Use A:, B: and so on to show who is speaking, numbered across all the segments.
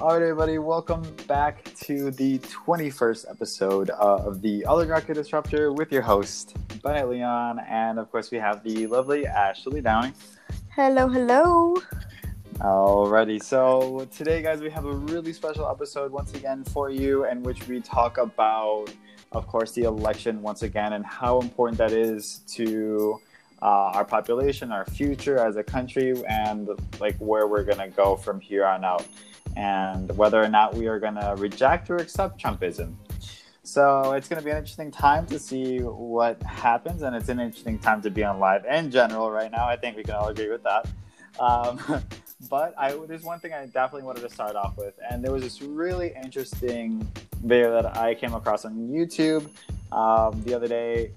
A: All right, everybody, welcome back to the 21st episode uh, of the Oligarchy Disruptor with your host, Bennett Leon, and of course, we have the lovely Ashley Downing.
B: Hello, hello.
A: Alrighty, so today, guys, we have a really special episode once again for you, in which we talk about, of course, the election once again and how important that is to uh, our population, our future as a country, and like where we're gonna go from here on out and whether or not we are going to reject or accept Trumpism. So it's going to be an interesting time to see what happens, and it's an interesting time to be on live in general right now. I think we can all agree with that. Um, but I, there's one thing I definitely wanted to start off with, and there was this really interesting video that I came across on YouTube um, the other day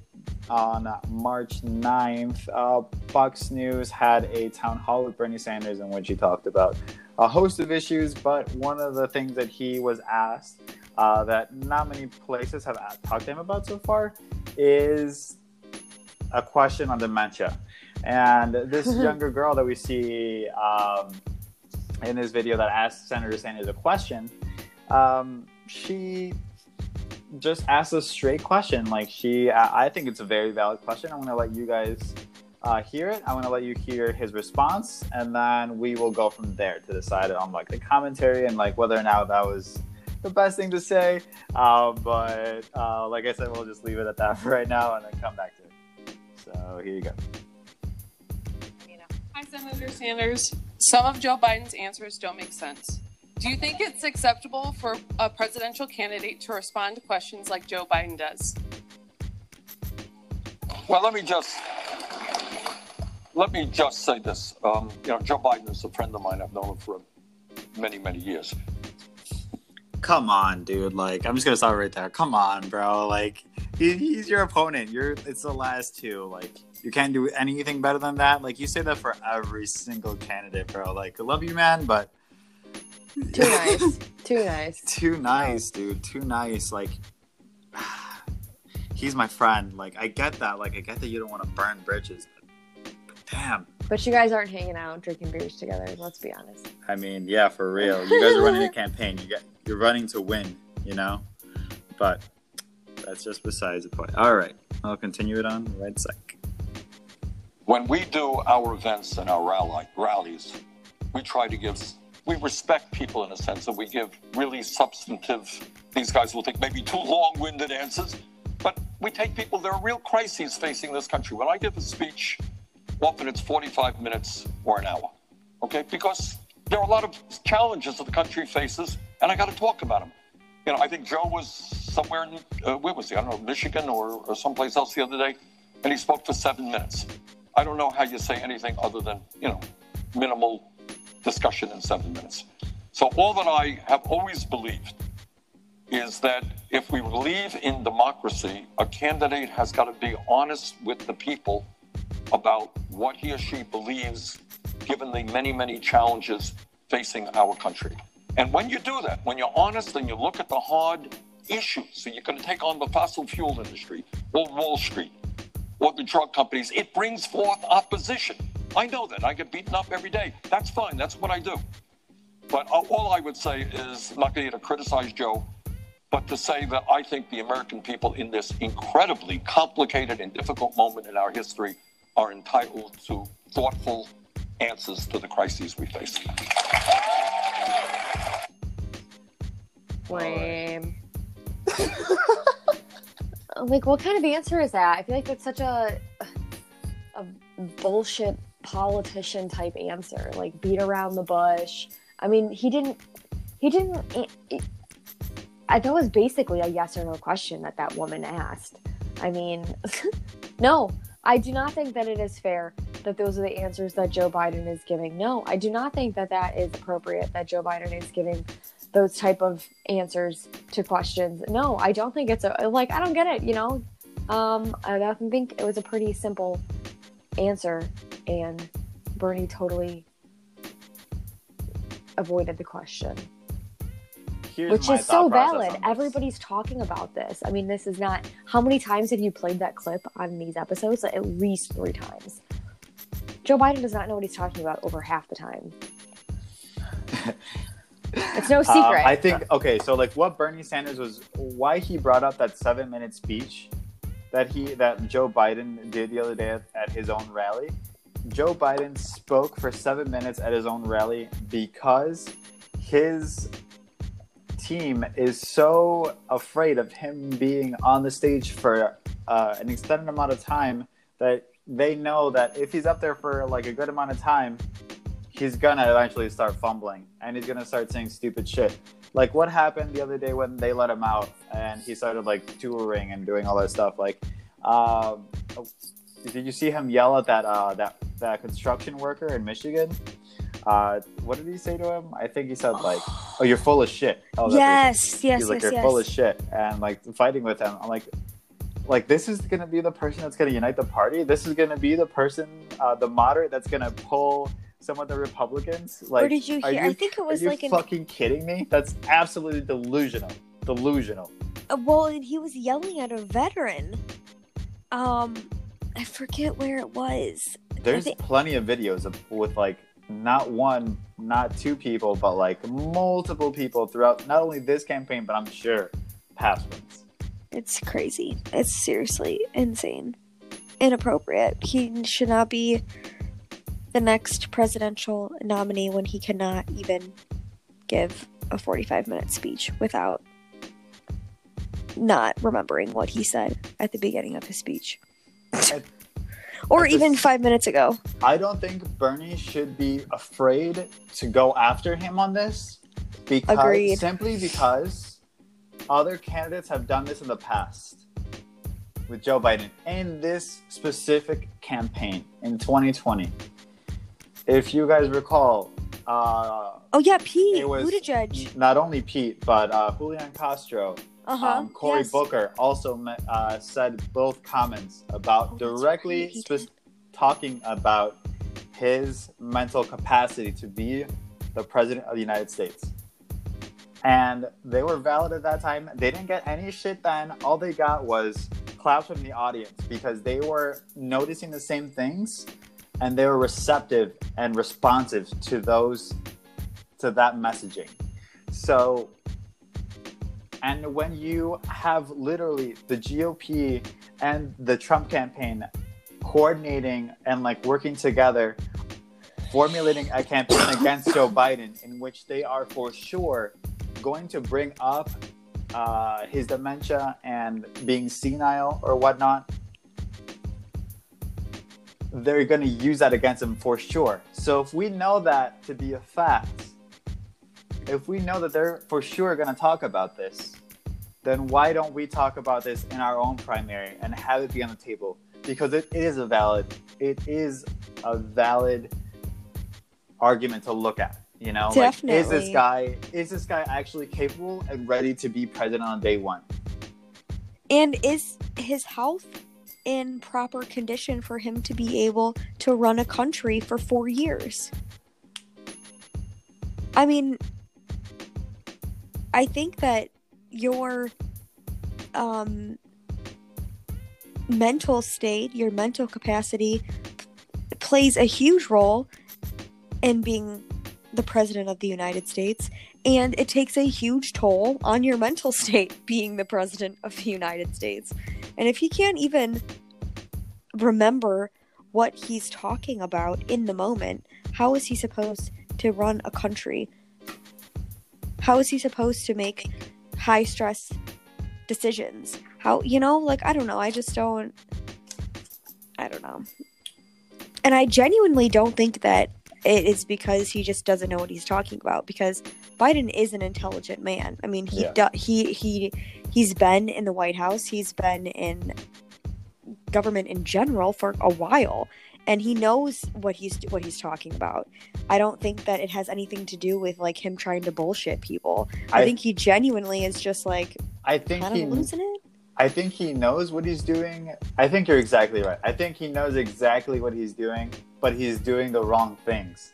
A: on March 9th. Uh, Fox News had a town hall with Bernie Sanders in which he talked about a host of issues, but one of the things that he was asked uh, that not many places have talked to him about so far is a question on dementia. And this younger girl that we see um, in this video that asked Senator Sanders a question, um, she just asked a straight question. Like she, I think it's a very valid question. I'm going to let you guys uh, hear it. I want to let you hear his response, and then we will go from there to decide on like the commentary and like whether or not that was the best thing to say. Uh, but uh, like I said, we'll just leave it at that for right now, and then come back to it. So here you go.
C: Hi, Senator Sanders. Some of Joe Biden's answers don't make sense. Do you think it's acceptable for a presidential candidate to respond to questions like Joe Biden does?
D: Well, let me just let me just say this. Um, you know, Joe Biden is a friend of mine. I've known him for many, many years.
A: Come on, dude. Like, I'm just gonna stop right there. Come on, bro. Like, he, he's your opponent. You're. It's the last two. Like, you can't do anything better than that. Like, you say that for every single candidate, bro. Like, I love you, man, but
B: too nice. Too nice.
A: Too nice, dude. Too nice. Like, he's my friend. Like, I get that. Like, I get that you don't want to burn bridges, Damn.
B: But you guys aren't hanging out drinking beers together. Let's be honest.
A: I mean, yeah, for real. You guys are running a campaign. You get you're running to win. You know, but that's just besides the point. All right, I'll continue it on right sec.
D: When we do our events and our rally, rallies, we try to give we respect people in a sense that we give really substantive. These guys will think maybe too long-winded answers, but we take people. There are real crises facing this country. When I give a speech often it's 45 minutes or an hour. Okay, because there are a lot of challenges that the country faces, and I got to talk about them. You know, I think Joe was somewhere in uh, where was he? I don't know, Michigan or, or someplace else the other day, and he spoke for seven minutes. I don't know how you say anything other than you know minimal discussion in seven minutes. So all that I have always believed is that if we believe in democracy, a candidate has got to be honest with the people about what he or she believes given the many, many challenges facing our country. And when you do that, when you're honest and you look at the hard issues, so you're going to take on the fossil fuel industry or Wall Street or the drug companies, it brings forth opposition. I know that. I get beaten up every day. That's fine. That's what I do. But uh, all I would say is not going to criticize Joe, but to say that I think the American people in this incredibly complicated and difficult moment in our history are entitled to thoughtful answers to the crises we face.
B: Lame. like, what kind of answer is that? I feel like that's such a a bullshit politician type answer. Like, beat around the bush. I mean, he didn't. He didn't. I that was basically a yes or no question that that woman asked. I mean, no, I do not think that it is fair that those are the answers that Joe Biden is giving. No, I do not think that that is appropriate that Joe Biden is giving those type of answers to questions. No, I don't think it's a like I don't get it, you know. Um I don't think it was a pretty simple answer and Bernie totally avoided the question. Which is so valid. Everybody's talking about this. I mean, this is not. How many times have you played that clip on these episodes? At least three times. Joe Biden does not know what he's talking about over half the time.
E: It's no
A: Um,
E: secret.
A: I think okay, so like what Bernie Sanders was why he brought up that seven minute speech that he that Joe Biden did the other day at, at his own rally. Joe Biden spoke for seven minutes at his own rally because his team is so afraid of him being on the stage for uh, an extended amount of time that they know that if he's up there for like a good amount of time, he's gonna eventually start fumbling and he's gonna start saying stupid shit. Like what happened the other day when they let him out and he started like touring and doing all that stuff. Like, um, did you see him yell at that uh, that that construction worker in Michigan? Uh, what did he say to him? I think he said like, "Oh, you're full of shit." Oh,
E: yes, yes,
A: he's like
E: yes,
A: you're
E: yes.
A: full of shit and like fighting with him i'm like like this is gonna be the person that's gonna unite the party this is gonna be the person uh, the moderate that's gonna pull some of the republicans like
E: or did you hear? I think it was
A: are you
E: like an.
A: fucking kidding me that's absolutely delusional delusional
E: uh, well, and he was yelling at a veteran. Um, I forget where it was.
A: there's
E: think-
A: plenty of videos of, with like not one not two people but like multiple people throughout not only this campaign but i'm sure past ones
E: It's crazy. It's seriously insane, inappropriate. He should not be the next presidential nominee when he cannot even give a 45 minute speech without not remembering what he said at the beginning of his speech.
A: At-
E: or even
A: s-
E: five minutes ago.
A: I don't think Bernie should be afraid to go after him on this. Because,
E: Agreed.
A: Simply because other candidates have done this in the past with Joe Biden in this specific campaign in 2020. If you guys recall, uh,
E: Oh, yeah, Pete
A: it was
E: Buttigieg.
A: not only Pete, but uh, Julian Castro,
E: Uh huh.
A: um, Cory Booker also uh, said both comments about
E: Oh,
A: directly
E: right, he
A: spe- talking about his mental capacity to be the president of the United States. And they were valid at that time. They didn't get any shit then. All they got was claps from the audience because they were noticing the same things and they were receptive and responsive to those to that messaging. So and when you have literally the GOP and the Trump campaign coordinating and like working together, formulating a campaign against Joe Biden, in which they are for sure going to bring up uh, his dementia and being senile or whatnot, they're going to use that against him for sure. So if we know that to be a fact, if we know that they're for sure going to talk about this, then why don't we talk about this in our own primary and have it be on the table? Because it is a valid, it is a valid argument to look at. You know, like is this guy is this guy actually capable and ready to be president on day one?
E: And is his health in proper condition for him to be able to run a country for four years? I mean, I think that your um, mental state, your mental capacity, p- plays a huge role in being the president of the United States. And it takes a huge toll on your mental state being the president of the United States. And if he can't even remember what he's talking about in the moment, how is he supposed to run a country? How is he supposed to make high stress decisions? How, you know, like, I don't know. I just don't. I don't know. And I genuinely don't think that it is because he just doesn't know what he's talking about because Biden is an intelligent man. I mean, he
A: Yeah.
E: do, he he he's been in the White House, he's been in government in general for a while and he knows what he's what he's talking about. I don't think that it has anything to do with like him trying to bullshit people. I,
A: I-
E: think he genuinely is just like
A: I think
E: kind
A: he
E: of losing it.
A: I think he knows what he's doing. I think you're exactly right. I think he knows exactly what he's doing, but he's doing the wrong things.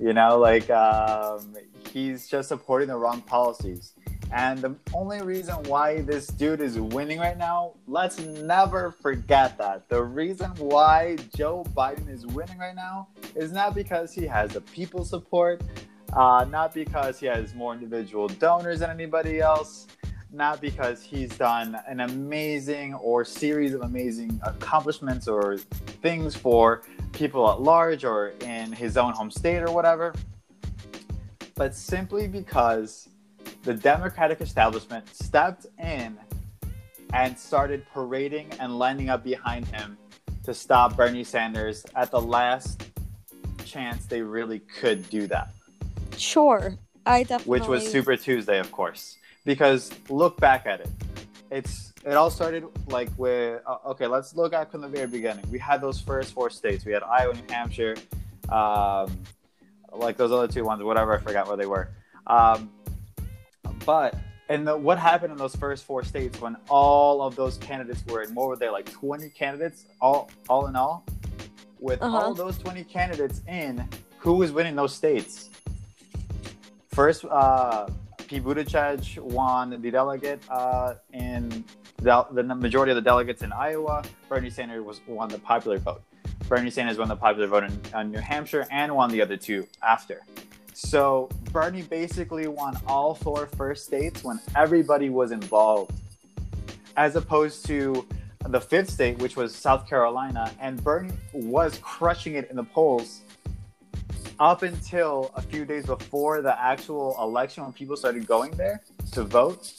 A: You know, like um, he's just supporting the wrong policies. And the only reason why this dude is winning right now, let's never forget that. The reason why Joe Biden is winning right now is not because he has the people support. Uh, not because he has more individual donors than anybody else, not because he's done an amazing or series of amazing accomplishments or things for people at large or in his own home state or whatever, but simply because the Democratic establishment stepped in and started parading and lining up behind him to stop Bernie Sanders at the last chance they really could do that.
B: Sure, I definitely.
A: Which was Super Tuesday, of course. Because look back at it. It's it all started like with uh, okay. Let's look at from the very beginning. We had those first four states. We had Iowa, New Hampshire, um, like those other two ones, whatever. I forgot where they were. Um, but and the, what happened in those first four states when all of those candidates were in? What were there like twenty candidates all all in all? With
B: Uh-huh.
A: all those twenty candidates in, who was winning those states? First, uh, Pete Buttigieg won the delegate uh, in the, the majority of the delegates in Iowa. Bernie Sanders was won the popular vote. Bernie Sanders won the popular vote in, in New Hampshire and won the other two after. So Bernie basically won all four first states when everybody was involved, as opposed to the fifth state, which was South Carolina, and Bernie was crushing it in the polls up until a few days before the actual election when people started going there to vote,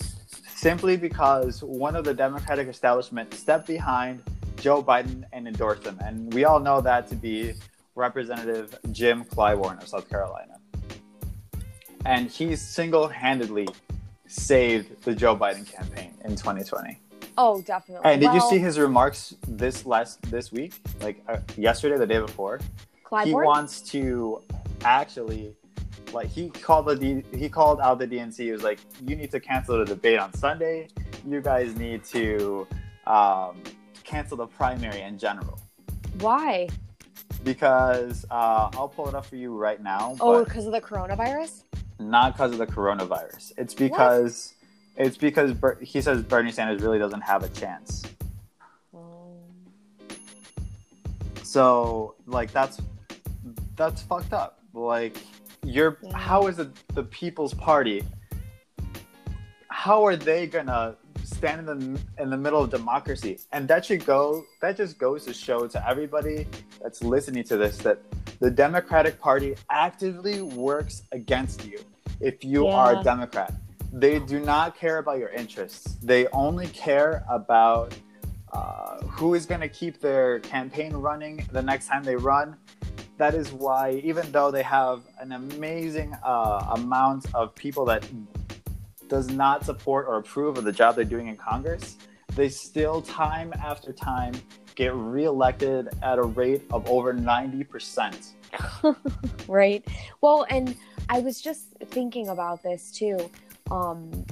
A: simply because one of the Democratic establishment stepped behind Joe Biden and endorsed him. And we all know that to be Representative Jim Clyburn of South Carolina. And he single handedly saved the Joe Biden campaign in 2020.
B: Oh, definitely.
A: And did you see his remarks this last this week, like uh, yesterday, the day before? he
B: Clyburn?
A: wants to actually like he called the D, he called out the DNC. He was like, "You need to cancel the debate on Sunday. You guys need to um, cancel the primary in general."
B: Why?
A: Because uh, I'll pull it up for you right now,
B: Oh, because of the coronavirus?
A: Not because of the coronavirus. It's because it's because Ber- he says Bernie Sanders really doesn't have a chance.
B: Um,
A: So like that's that's fucked up. Like you're
B: Yeah.
A: how is the the People's Party? How are they gonna stand in the in the middle of democracy? And that should go. That just goes to show to everybody that's listening to this that the Democratic Party actively works against you if you are a Democrat. They do not care about your interests. They only care about uh, who is going to keep their campaign running the next time they run. That is why, even though they have an amazing uh, amount of people that does not support or approve of the job they're doing in Congress, they still, time after time, get reelected at a rate of over 90%.
B: right. Well, and I was just thinking about this too. Um,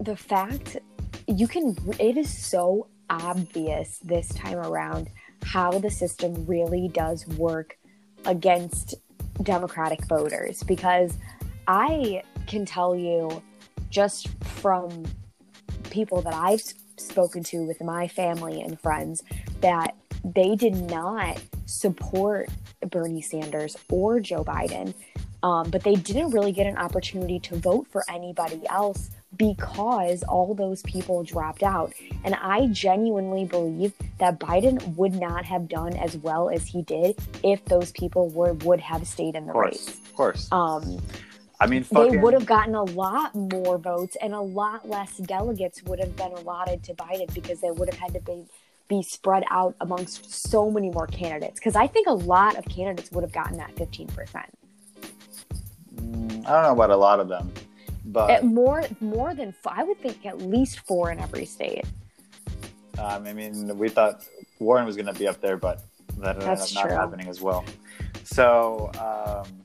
B: the fact you can, it is so obvious this time around how the system really does work against Democratic voters because I can tell you just from people that I've spoken to with my family and friends that they did not support Bernie Sanders or Joe Biden, um, but they didn't really get an opportunity to vote for anybody else because all those people dropped out. And I genuinely believe that Biden would not have done as well as he did if those people were would have stayed in the
A: Of course.
B: race.
A: Of course.
B: Um,
A: I mean,
B: they would have gotten a lot more votes and a lot less delegates would have been allotted to Biden because they would have had to be be spread out amongst so many more candidates. Because I think a lot of candidates would have gotten that fifteen percent.
A: Mm, I don't know about a lot of them, but
B: More more than f- I would think at least four in every state.
A: Um, I mean, we thought Warren was going to be up there, but that ended
B: That's
A: up not
B: true.
A: happening as well. So, um,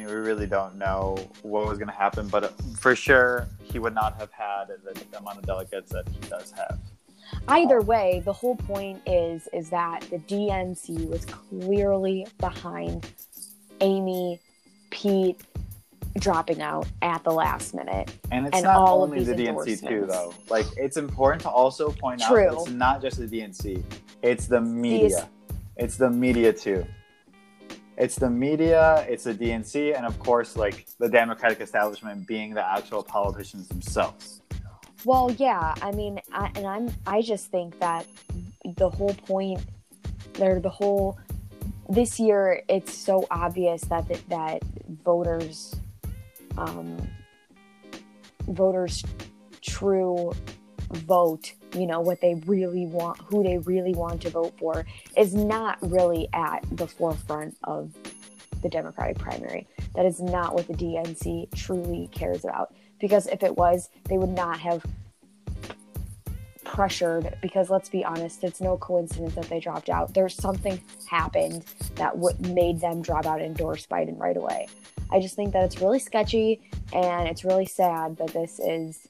A: mean, we really don't know what was going to happen, but for sure, he would not have had the amount of delegates that he does have.
B: Either way, the whole point is is that the DNC was clearly behind Amy, Pete dropping out at the last minute.
A: And it's
B: And
A: not
B: all of
A: only the DNC too, though. Like, it's important to also point out that it's not just the DNC; it's the media. It's the media too. It's the media, it's the DNC, and of course, like the Democratic establishment being the actual politicians themselves.
B: Well, yeah, I mean, I, and I'm I just think that the whole point, or the whole this year, it's so obvious that that, that voters, um, voters' true vote, you know, what they really want, who they really want to vote for, is not really at the forefront of the Democratic primary. That is not what the DNC truly cares about. Because if it was, they would not have pressured because let's be honest it's no coincidence that they dropped out there's something happened that w- made them drop out and endorse biden right away i just think that it's really sketchy and it's really sad that this is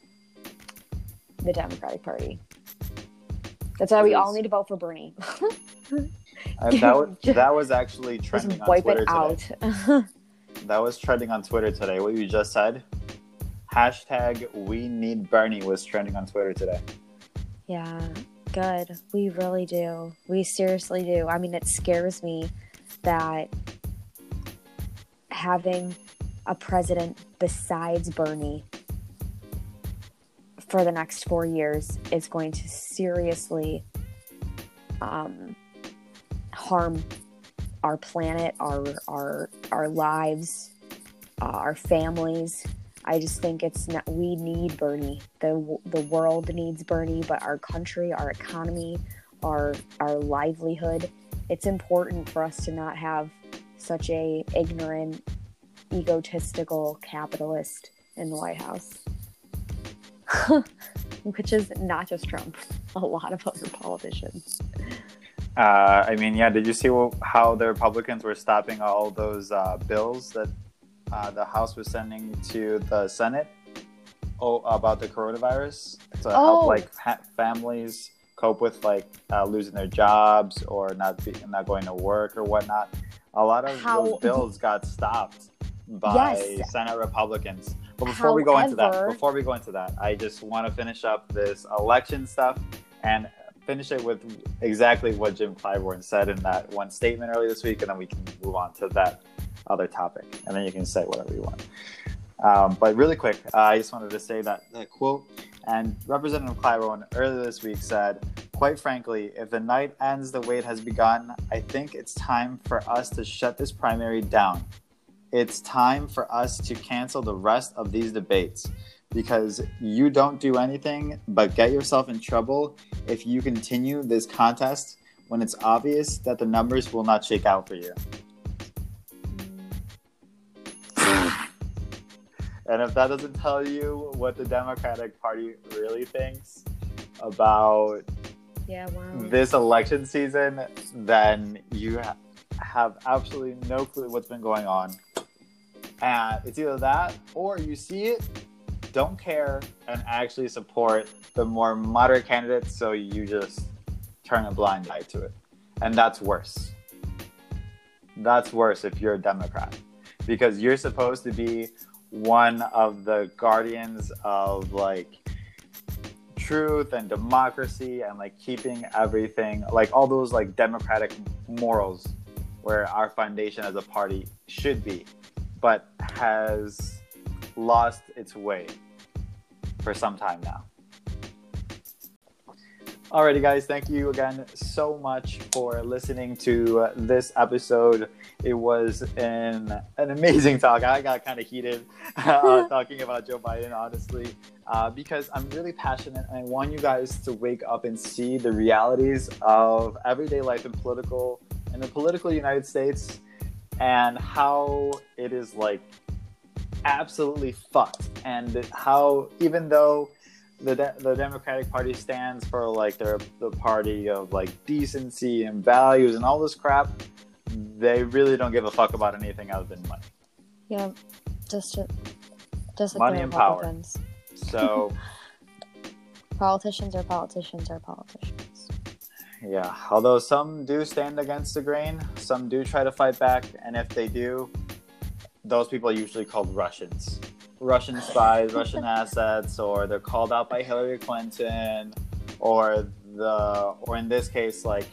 B: the democratic party that's why we all need to vote for bernie
A: Uh, that, was, that was actually
B: just
A: trending on
B: wipe
A: Twitter
B: it out
A: today. That was trending on Twitter today. What you just said. Hashtag we need Bernie was trending on Twitter today.
B: Yeah, good. We really do. We seriously do. I mean, it scares me that having a president besides Bernie for the next four years is going to seriously um, harm our planet, our our our lives, uh, our families. I just think it's not. We need Bernie. the The world needs Bernie, but our country, our economy, our our livelihood. It's important for us to not have such a ignorant, egotistical capitalist in the White House, which is not just Trump. A lot of other politicians.
A: Uh, I mean, yeah. Did you see how the Republicans were stopping all those uh, bills that uh, the House was sending to the Senate oh, about the coronavirus to
B: Oh.
A: help like ha- families cope with like uh, losing their jobs or not be- not going to work or whatnot. A lot of
B: How-
A: those bills got stopped by
B: Yes.
A: Senate Republicans. But before we go into that, before we go into that, I just want to finish up this election stuff and finish it with exactly what Jim Clyburn said in that one statement earlier this week, and then we can move on to that other topic, and then you can say whatever you want. Um, but really quick, uh, I just wanted to say that, that quote. And Representative Clyburn earlier this week said, "Quite frankly, if the night ends the way it has begun, I think it's time for us to shut this primary down. It's time for us to cancel the rest of these debates." Because you don't do anything but get yourself in trouble if you continue this contest when it's obvious that the numbers will not shake out for you. And if that doesn't tell you what the Democratic Party really thinks about
B: Yeah, wow.
A: this election season, then you ha- have absolutely no clue what's been going on. It's either that or you see it, don't care, and actually support the more moderate candidates, so you just turn a blind eye to it. And that's worse. That's worse if you're a Democrat because you're supposed to be one of the guardians of like truth and democracy and like keeping everything like all those like democratic morals where our foundation as a party should be but has lost its way for some time now Alrighty, guys, thank you again so much for listening to uh, this episode. It was an, an amazing talk. I got kind of heated uh, talking about Joe Biden, honestly, uh, because I'm really passionate and I want you guys to wake up and see the realities of everyday life in political in the political United States and how it is like absolutely fucked and how even though the de- the Democratic Party stands for like they're the party of like decency and values and all this crap. They really don't give a fuck about anything other than money.
B: Yeah, just just like
A: Money
B: the
A: and power. So
B: Politicians are politicians are politicians.
A: yeah, although some do stand against the grain, some do try to fight back, and if they do, those people are usually called Russians. Russian spies, Russian assets, or they're called out by Hillary Clinton, or the or in this case like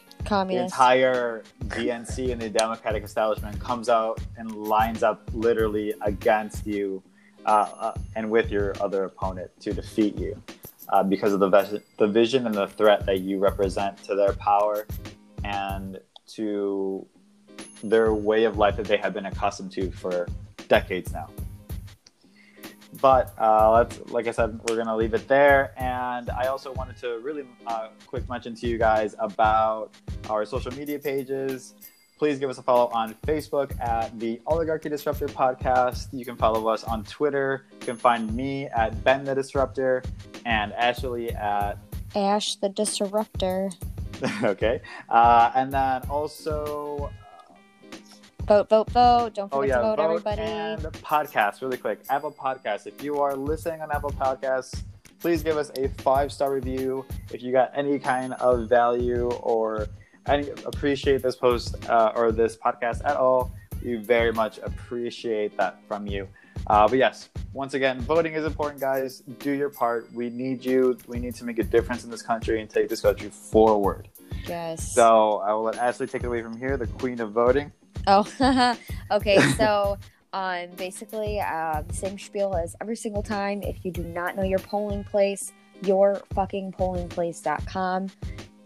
A: the entire DNC and the Democratic establishment comes out and lines up literally against you uh, uh, and with your other opponent to defeat you uh, because of the, vis- the vision and the threat that you represent to their power and to their way of life that they have been accustomed to for decades now. But uh, let's, like I said, we're gonna leave it there. And I also wanted to really uh, quick mention to you guys about our social media pages. Please give us a follow on Facebook at the Oligarchy Disruptor Podcast. You can follow us on Twitter. You can find me at Ben the Disruptor and Ashley at
B: Ash the Disruptor.
A: okay. Uh, and then also
B: Vote, vote, vote. Don't
A: Oh
B: forget
A: yeah,
B: to vote,
A: vote
B: everybody.
A: and podcast really quick. Apple Podcasts. If you are listening on Apple Podcasts, please give us a five star review. If you got any kind of value or any appreciate this post uh, or this podcast at all, we very much appreciate that from you. Uh, but yes, once again, voting is important, guys. Do your part. We need you. We need to make a difference in this country and take this country forward.
B: Yes.
A: So I will let Ashley take it away from here, the queen of voting.
B: Oh, okay. So, um, basically, uh, the same spiel as every single time. If you do not know your polling place, your fucking polling place.com.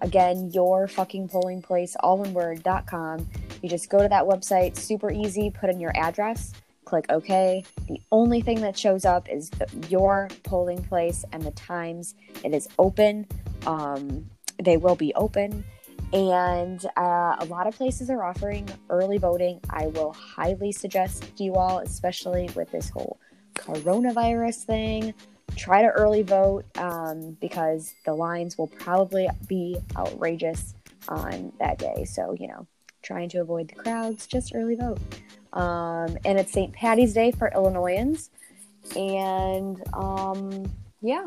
B: Again, your fucking polling place, all one word, dot com. You just go to that website, super easy, put in your address, click OK. The only thing that shows up is the, your polling place and the times it is open. Um, they will be open and uh, a lot of places are offering early voting. I will highly suggest you all, especially with this whole coronavirus thing, try to early vote um, because the lines will probably be outrageous on that day. So, you know, trying to avoid the crowds, just early vote. Um, and it's St. Patty's Day for Illinoisans. And um, yeah,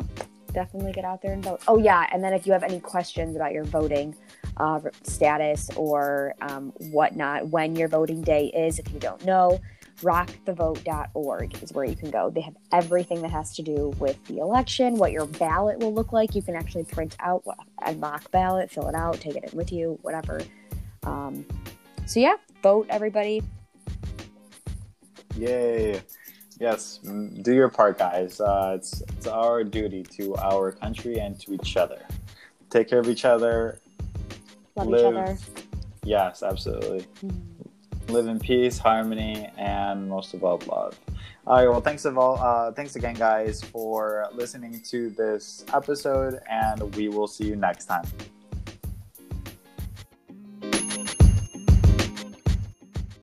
B: definitely get out there and vote. Oh, yeah. And then if you have any questions about your voting, uh, status or um, whatnot when your voting day is if you don't know rockthevote.org is where you can go they have everything that has to do with the election what your ballot will look like you can actually print out a mock ballot fill it out take it in with you whatever um, so yeah vote everybody
A: Yay. Yes, do your part, guys. Uh, it's, it's our duty to our country and to each other. Take care of each other.
B: Love
A: Live-
B: each other
A: Yes, absolutely. Live in peace, harmony, and most of all, love. All right. Well, thanks of all. Uh, thanks again, guys, for listening to this episode, and we will see you next time.